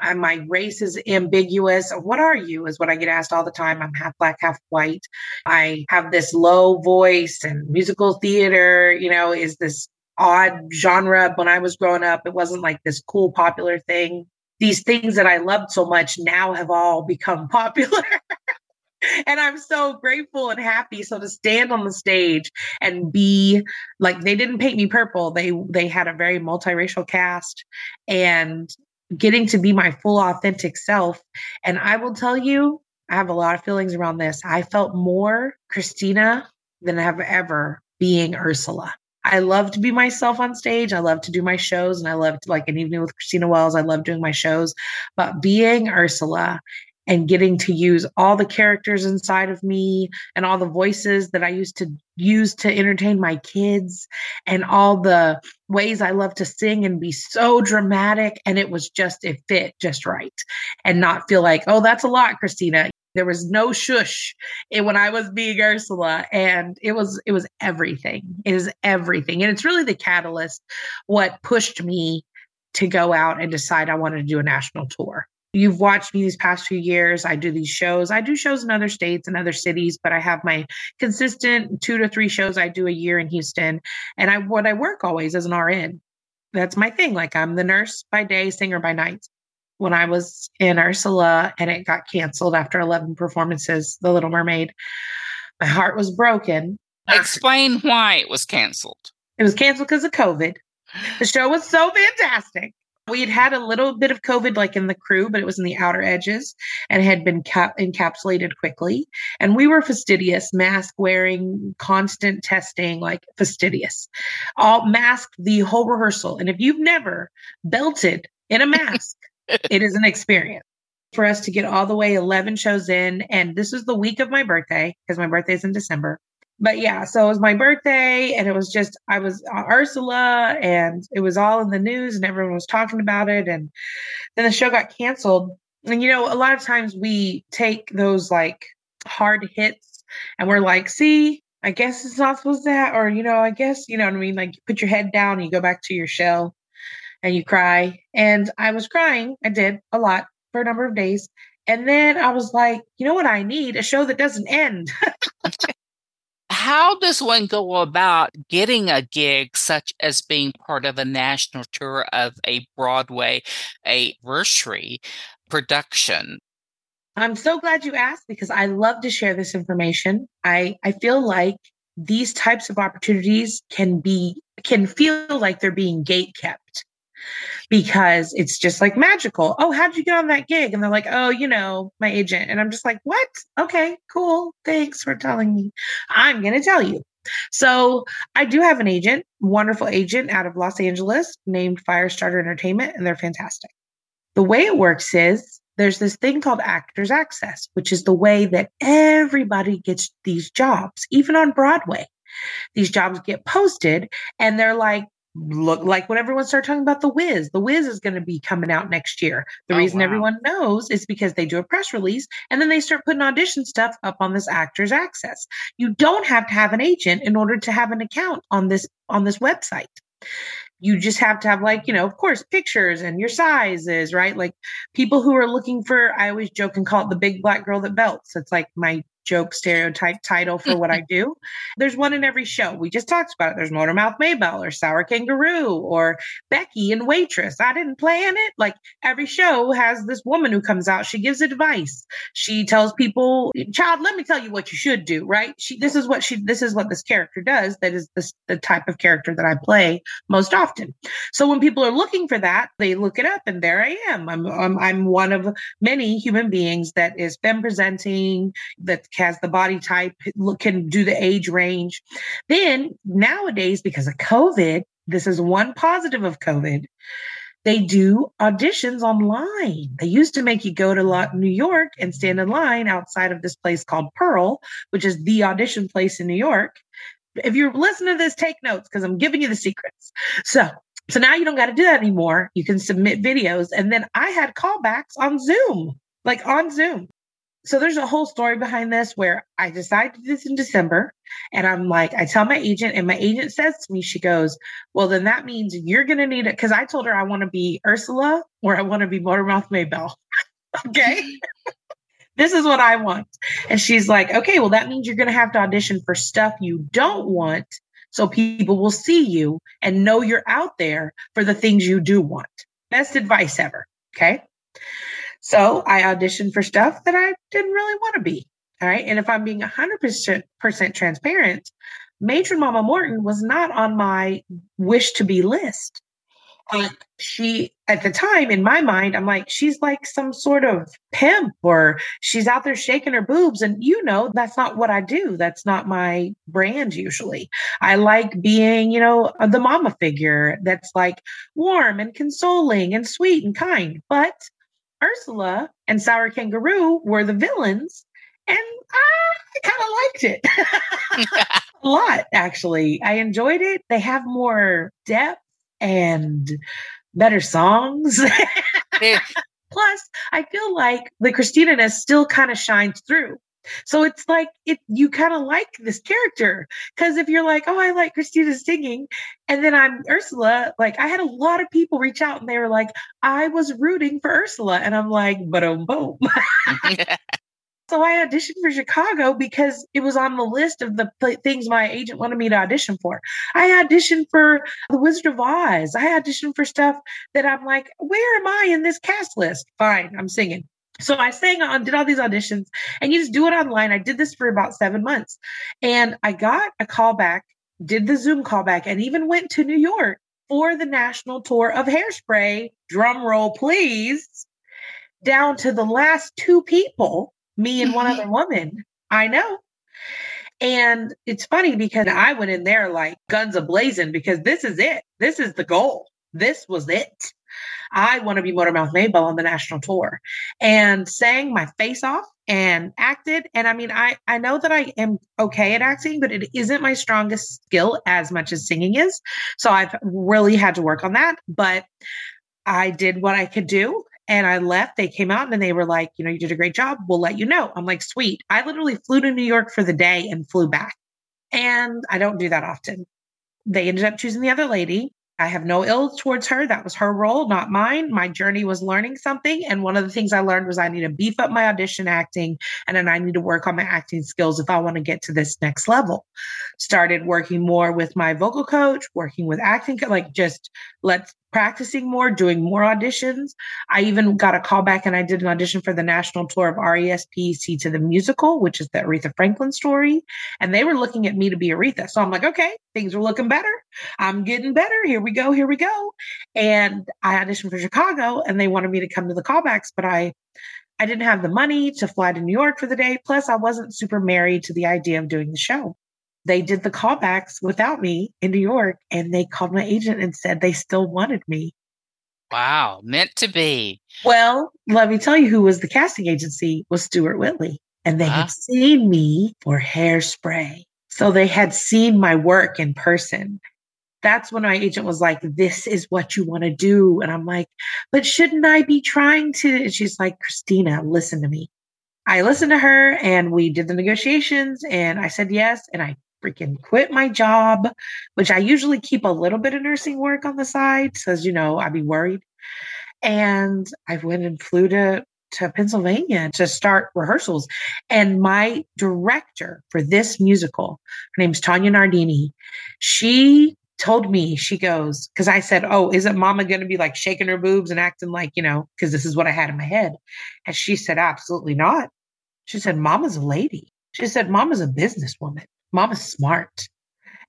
I, my race is ambiguous. What are you? Is what I get asked all the time. I'm half black, half white. I have this low voice and musical theater, you know, is this odd genre. When I was growing up, it wasn't like this cool, popular thing. These things that I loved so much now have all become popular. and I'm so grateful and happy. So to stand on the stage and be like they didn't paint me purple. They they had a very multiracial cast and getting to be my full authentic self. And I will tell you, I have a lot of feelings around this. I felt more Christina than I've ever being Ursula. I love to be myself on stage. I love to do my shows and I love to like an evening with Christina Wells. I love doing my shows, but being Ursula and getting to use all the characters inside of me and all the voices that I used to use to entertain my kids and all the ways I love to sing and be so dramatic. And it was just, it fit just right and not feel like, oh, that's a lot, Christina. There was no shush when I was being Ursula, and it was it was everything. It is everything, and it's really the catalyst what pushed me to go out and decide I wanted to do a national tour. You've watched me these past few years. I do these shows. I do shows in other states and other cities, but I have my consistent two to three shows I do a year in Houston. And I what I work always as an RN. That's my thing. Like I'm the nurse by day, singer by night. When I was in Ursula and it got canceled after 11 performances, The Little Mermaid, my heart was broken. Explain why it was canceled. It was canceled because of COVID. The show was so fantastic. We had had a little bit of COVID like in the crew, but it was in the outer edges and had been cap- encapsulated quickly. And we were fastidious, mask wearing, constant testing, like fastidious. All masked the whole rehearsal. And if you've never belted in a mask, it is an experience for us to get all the way 11 shows in. And this was the week of my birthday because my birthday is in December but yeah, so it was my birthday and it was just, I was uh, Ursula and it was all in the news and everyone was talking about it. And then the show got canceled. And, you know, a lot of times we take those like hard hits and we're like, see, I guess it's not supposed to happen. Or, you know, I guess, you know what I mean? Like you put your head down and you go back to your shell and you cry. And I was crying. I did a lot for a number of days. And then I was like, you know what I need? A show that doesn't end. how does one go about getting a gig such as being part of a national tour of a Broadway a anniversary production? I'm so glad you asked because I love to share this information. I, I feel like these types of opportunities can be can feel like they're being gate kept because it's just like magical. Oh, how'd you get on that gig? And they're like, oh, you know, my agent. And I'm just like, what? Okay, cool. Thanks for telling me. I'm going to tell you. So I do have an agent, wonderful agent out of Los Angeles named Firestarter Entertainment, and they're fantastic. The way it works is there's this thing called Actors Access, which is the way that everybody gets these jobs, even on Broadway. These jobs get posted and they're like, look like when everyone started talking about the Wiz. The Wiz is going to be coming out next year. The oh, reason wow. everyone knows is because they do a press release and then they start putting audition stuff up on this Actors Access. You don't have to have an agent in order to have an account on this on this website. You just have to have like, you know, of course, pictures and your sizes, right? Like people who are looking for, I always joke and call it the big black girl that belts. It's like my joke stereotype title for what I do. There's one in every show. We just talked about it. There's Motormouth Maybelle or Sour Kangaroo or Becky and Waitress. I didn't plan it. Like every show has this woman who comes out. She gives advice. She tells people, child, let me tell you what you should do, right? She, this is what she, this is what this character does. That is this, the type of character that I play most often. So when people are looking for that, they look it up and there I am. I'm, I'm, I'm one of many human beings that is femme presenting, that has the body type, can do the age range. Then nowadays, because of COVID, this is one positive of COVID. They do auditions online. They used to make you go to New York and stand in line outside of this place called Pearl, which is the audition place in New York. If you're listening to this, take notes because I'm giving you the secrets. So, so now you don't got to do that anymore. You can submit videos. And then I had callbacks on Zoom, like on Zoom so there's a whole story behind this where I decided to do this in December. And I'm like, I tell my agent, and my agent says to me, she goes, Well, then that means you're going to need it. Cause I told her I want to be Ursula or I want to be Motormouth Maybelle. okay. this is what I want. And she's like, Okay, well, that means you're going to have to audition for stuff you don't want. So people will see you and know you're out there for the things you do want. Best advice ever. Okay. So I auditioned for stuff that I didn't really want to be. All right. And if I'm being 100% transparent, Matron Mama Morton was not on my wish to be list. Like she, at the time, in my mind, I'm like, she's like some sort of pimp or she's out there shaking her boobs. And you know, that's not what I do. That's not my brand usually. I like being, you know, the mama figure that's like warm and consoling and sweet and kind. But Ursula and Sour Kangaroo were the villains. And I kind of liked it a lot, actually. I enjoyed it. They have more depth and better songs. Plus, I feel like the Christina still kind of shines through. So it's like it you kind of like this character because if you're like, oh, I like Christina singing, and then I'm Ursula, like I had a lot of people reach out and they were like, I was rooting for Ursula, and I'm like, boom, boom. so I auditioned for Chicago because it was on the list of the things my agent wanted me to audition for. I auditioned for The Wizard of Oz. I auditioned for stuff that I'm like, where am I in this cast list? Fine, I'm singing. So I sang on, did all these auditions, and you just do it online. I did this for about seven months, and I got a call back, did the Zoom callback, and even went to New York for the national tour of Hairspray. Drum roll, please. Down to the last two people, me and one other woman. I know. And it's funny because I went in there like guns a blazing because this is it. This is the goal. This was it. I want to be Motormouth Maybelle on the national tour and sang my face off and acted. And I mean, I, I know that I am okay at acting, but it isn't my strongest skill as much as singing is. So I've really had to work on that. But I did what I could do and I left. They came out and they were like, you know, you did a great job. We'll let you know. I'm like, sweet. I literally flew to New York for the day and flew back. And I don't do that often. They ended up choosing the other lady. I have no ill towards her. That was her role, not mine. My journey was learning something. And one of the things I learned was I need to beef up my audition acting and then I need to work on my acting skills if I want to get to this next level. Started working more with my vocal coach, working with acting, like just let's practicing more, doing more auditions. I even got a call back and I did an audition for the national tour of RESPECT to the musical, which is the Aretha Franklin story. And they were looking at me to be Aretha. So I'm like, okay, things are looking better. I'm getting better. Here we go. Here we go. And I auditioned for Chicago and they wanted me to come to the callbacks, but I I didn't have the money to fly to New York for the day. Plus, I wasn't super married to the idea of doing the show they did the callbacks without me in New York and they called my agent and said they still wanted me. Wow, meant to be. Well, let me tell you who was the casting agency was Stewart Whitley. And they had seen me for hairspray. So they had seen my work in person. That's when my agent was like, This is what you want to do. And I'm like, But shouldn't I be trying to? And she's like, Christina, listen to me. I listened to her and we did the negotiations and I said yes. And I freaking quit my job, which I usually keep a little bit of nursing work on the side because, you know, I'd be worried. And I went and flew to, to Pennsylvania to start rehearsals. And my director for this musical, her name's Tania Nardini, she told me, she goes, because I said, Oh, isn't mama going to be like shaking her boobs and acting like, you know, because this is what I had in my head. And she said, Absolutely not. She said, Mama's a lady. She said, Mama's a businesswoman. Mama's smart.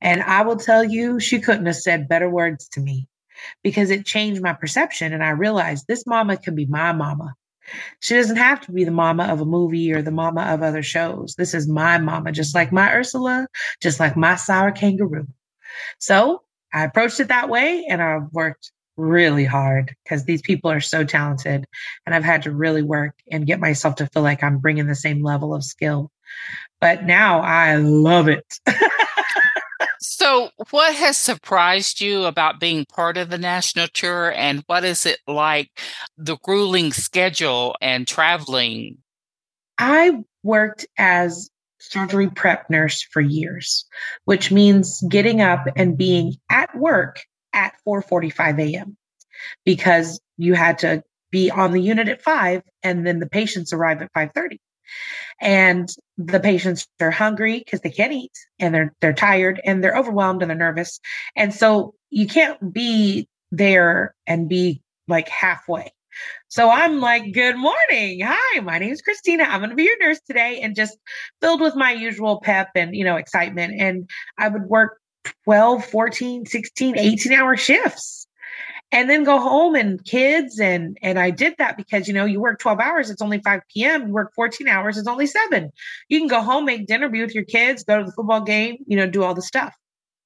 And I will tell you, she couldn't have said better words to me because it changed my perception. And I realized this mama can be my mama. She doesn't have to be the mama of a movie or the mama of other shows. This is my mama, just like my Ursula, just like my sour kangaroo. So I approached it that way and I've worked really hard because these people are so talented and I've had to really work and get myself to feel like I'm bringing the same level of skill but now I love it. so, what has surprised you about being part of the national tour, and what is it like the grueling schedule and traveling? I worked as surgery prep nurse for years, which means getting up and being at work at 4:45 a.m. because you had to be on the unit at 5 and then the patients arrive at 5:30 and the patients are hungry because they can't eat and they're they're tired and they're overwhelmed and they're nervous. And so you can't be there and be like halfway. So i'm like good morning. Hi my name is christina. I'm going to be your nurse today and just filled with my usual pep and you know excitement. And i would work 12 14 16 18 hour shifts and then go home and kids and and i did that because you know you work 12 hours it's only 5 p.m you work 14 hours it's only 7 you can go home make dinner be with your kids go to the football game you know do all the stuff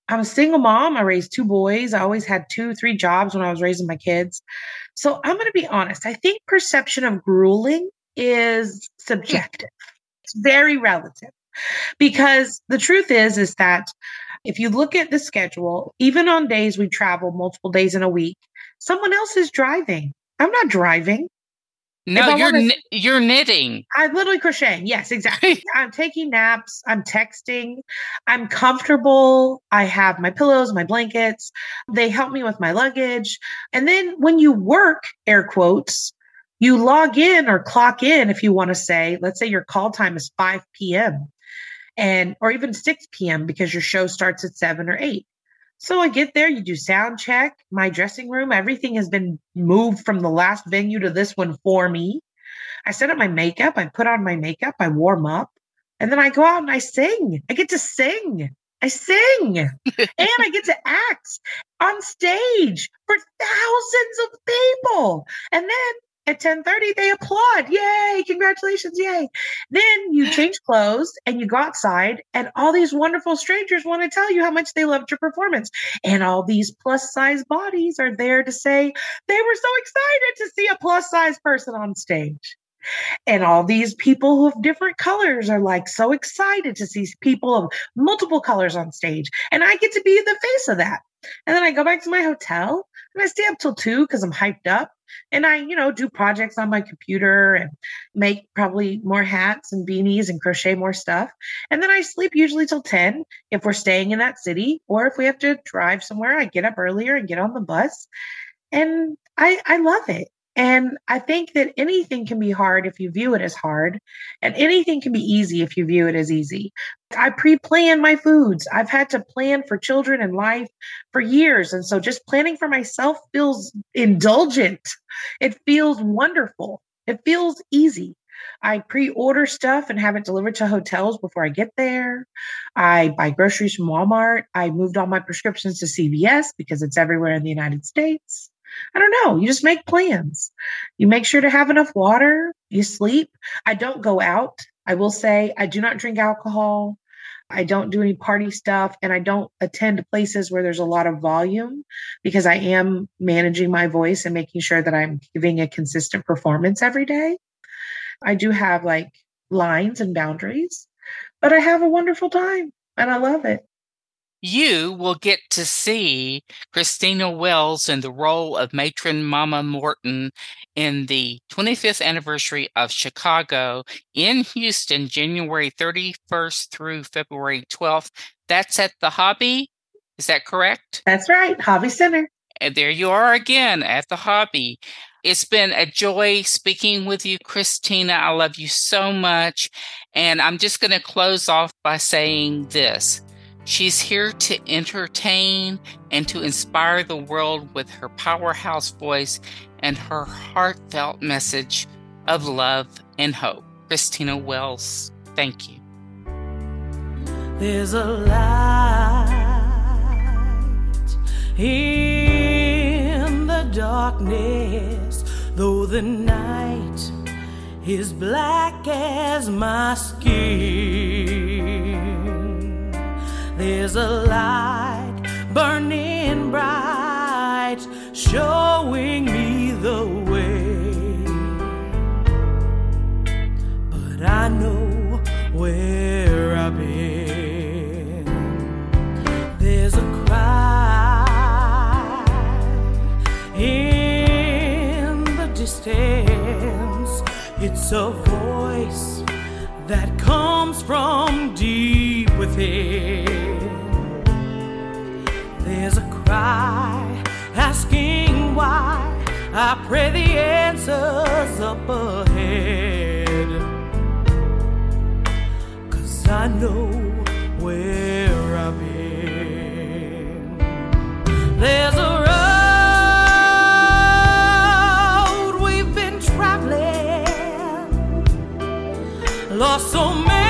I'm a single mom. I raised two boys. I always had two, three jobs when I was raising my kids. So I'm going to be honest. I think perception of grueling is subjective. It's very relative because the truth is, is that if you look at the schedule, even on days we travel multiple days in a week, someone else is driving. I'm not driving. No, you're wanna, you're knitting. I'm literally crocheting. Yes, exactly. I'm taking naps. I'm texting. I'm comfortable. I have my pillows, my blankets. They help me with my luggage. And then when you work, air quotes, you log in or clock in if you want to say, let's say your call time is 5 p.m. and or even 6 p.m. because your show starts at 7 or 8. So I get there, you do sound check, my dressing room, everything has been moved from the last venue to this one for me. I set up my makeup, I put on my makeup, I warm up, and then I go out and I sing. I get to sing. I sing and I get to act on stage for thousands of people. And then at 10:30 they applaud. Yay, congratulations, yay. Then you change clothes and you go outside and all these wonderful strangers want to tell you how much they loved your performance. And all these plus size bodies are there to say they were so excited to see a plus size person on stage. And all these people who have different colors are like so excited to see people of multiple colors on stage. And I get to be the face of that. And then I go back to my hotel and I stay up till two because I'm hyped up. And I, you know, do projects on my computer and make probably more hats and beanies and crochet more stuff. And then I sleep usually till 10 if we're staying in that city. Or if we have to drive somewhere, I get up earlier and get on the bus. And I, I love it. And I think that anything can be hard if you view it as hard, and anything can be easy if you view it as easy. I pre plan my foods. I've had to plan for children and life for years. And so just planning for myself feels indulgent. It feels wonderful. It feels easy. I pre order stuff and have it delivered to hotels before I get there. I buy groceries from Walmart. I moved all my prescriptions to CVS because it's everywhere in the United States. I don't know. You just make plans. You make sure to have enough water. You sleep. I don't go out. I will say I do not drink alcohol. I don't do any party stuff and I don't attend places where there's a lot of volume because I am managing my voice and making sure that I'm giving a consistent performance every day. I do have like lines and boundaries, but I have a wonderful time and I love it you will get to see Christina Wells in the role of matron Mama Morton in the 25th anniversary of Chicago in Houston, January 31st through February 12th. That's at the Hobby. Is that correct? That's right, Hobby Center. And there you are again at the Hobby. It's been a joy speaking with you, Christina. I love you so much. And I'm just going to close off by saying this. She's here to entertain and to inspire the world with her powerhouse voice and her heartfelt message of love and hope. Christina Wells, thank you. There's a light in the darkness, though the night is black as my skin. There's a light burning bright, showing me the way. But I know where I've been. There's a cry in the distance. It's a voice that comes from deep within. There's a cry asking why. I pray the answer's up ahead. Cause I know where I've been. There's a lost so many.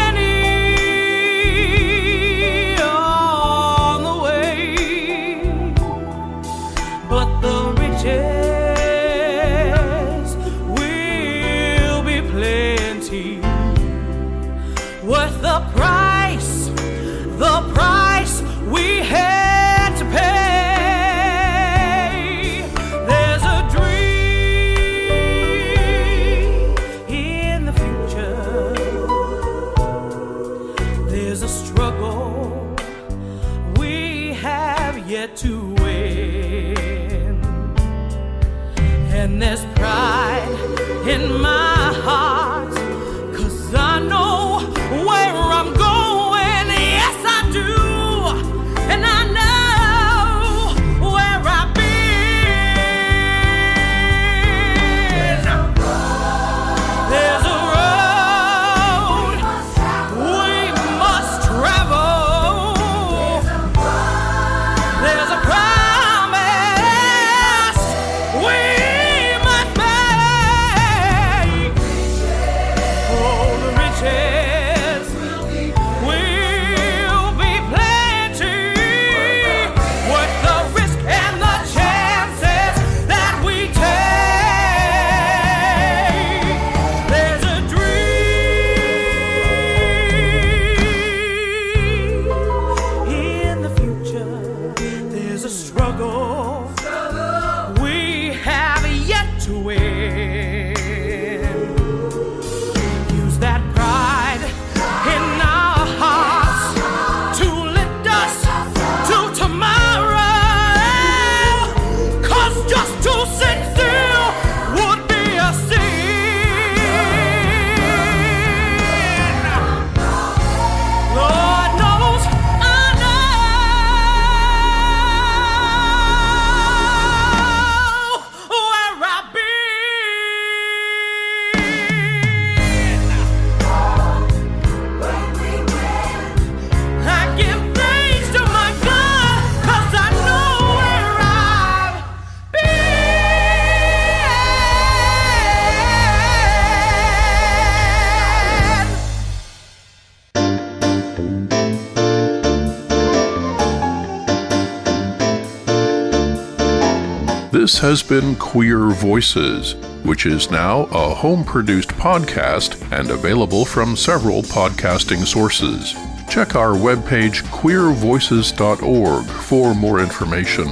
This has been Queer Voices, which is now a home produced podcast and available from several podcasting sources. Check our webpage queervoices.org for more information.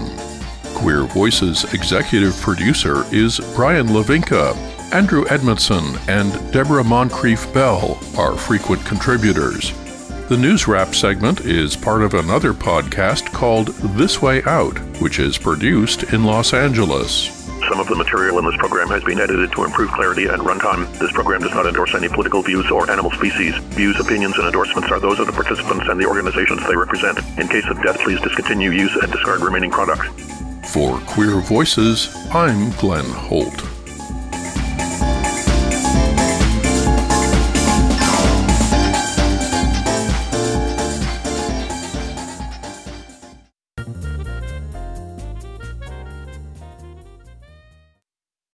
Queer Voices executive producer is Brian Lavinka. Andrew Edmondson and Deborah Moncrief Bell are frequent contributors. The News Wrap segment is part of another podcast called This Way Out, which is produced in Los Angeles. Some of the material in this program has been edited to improve clarity and runtime. This program does not endorse any political views or animal species. Views, opinions, and endorsements are those of the participants and the organizations they represent. In case of death, please discontinue use and discard remaining products. For Queer Voices, I'm Glenn Holt.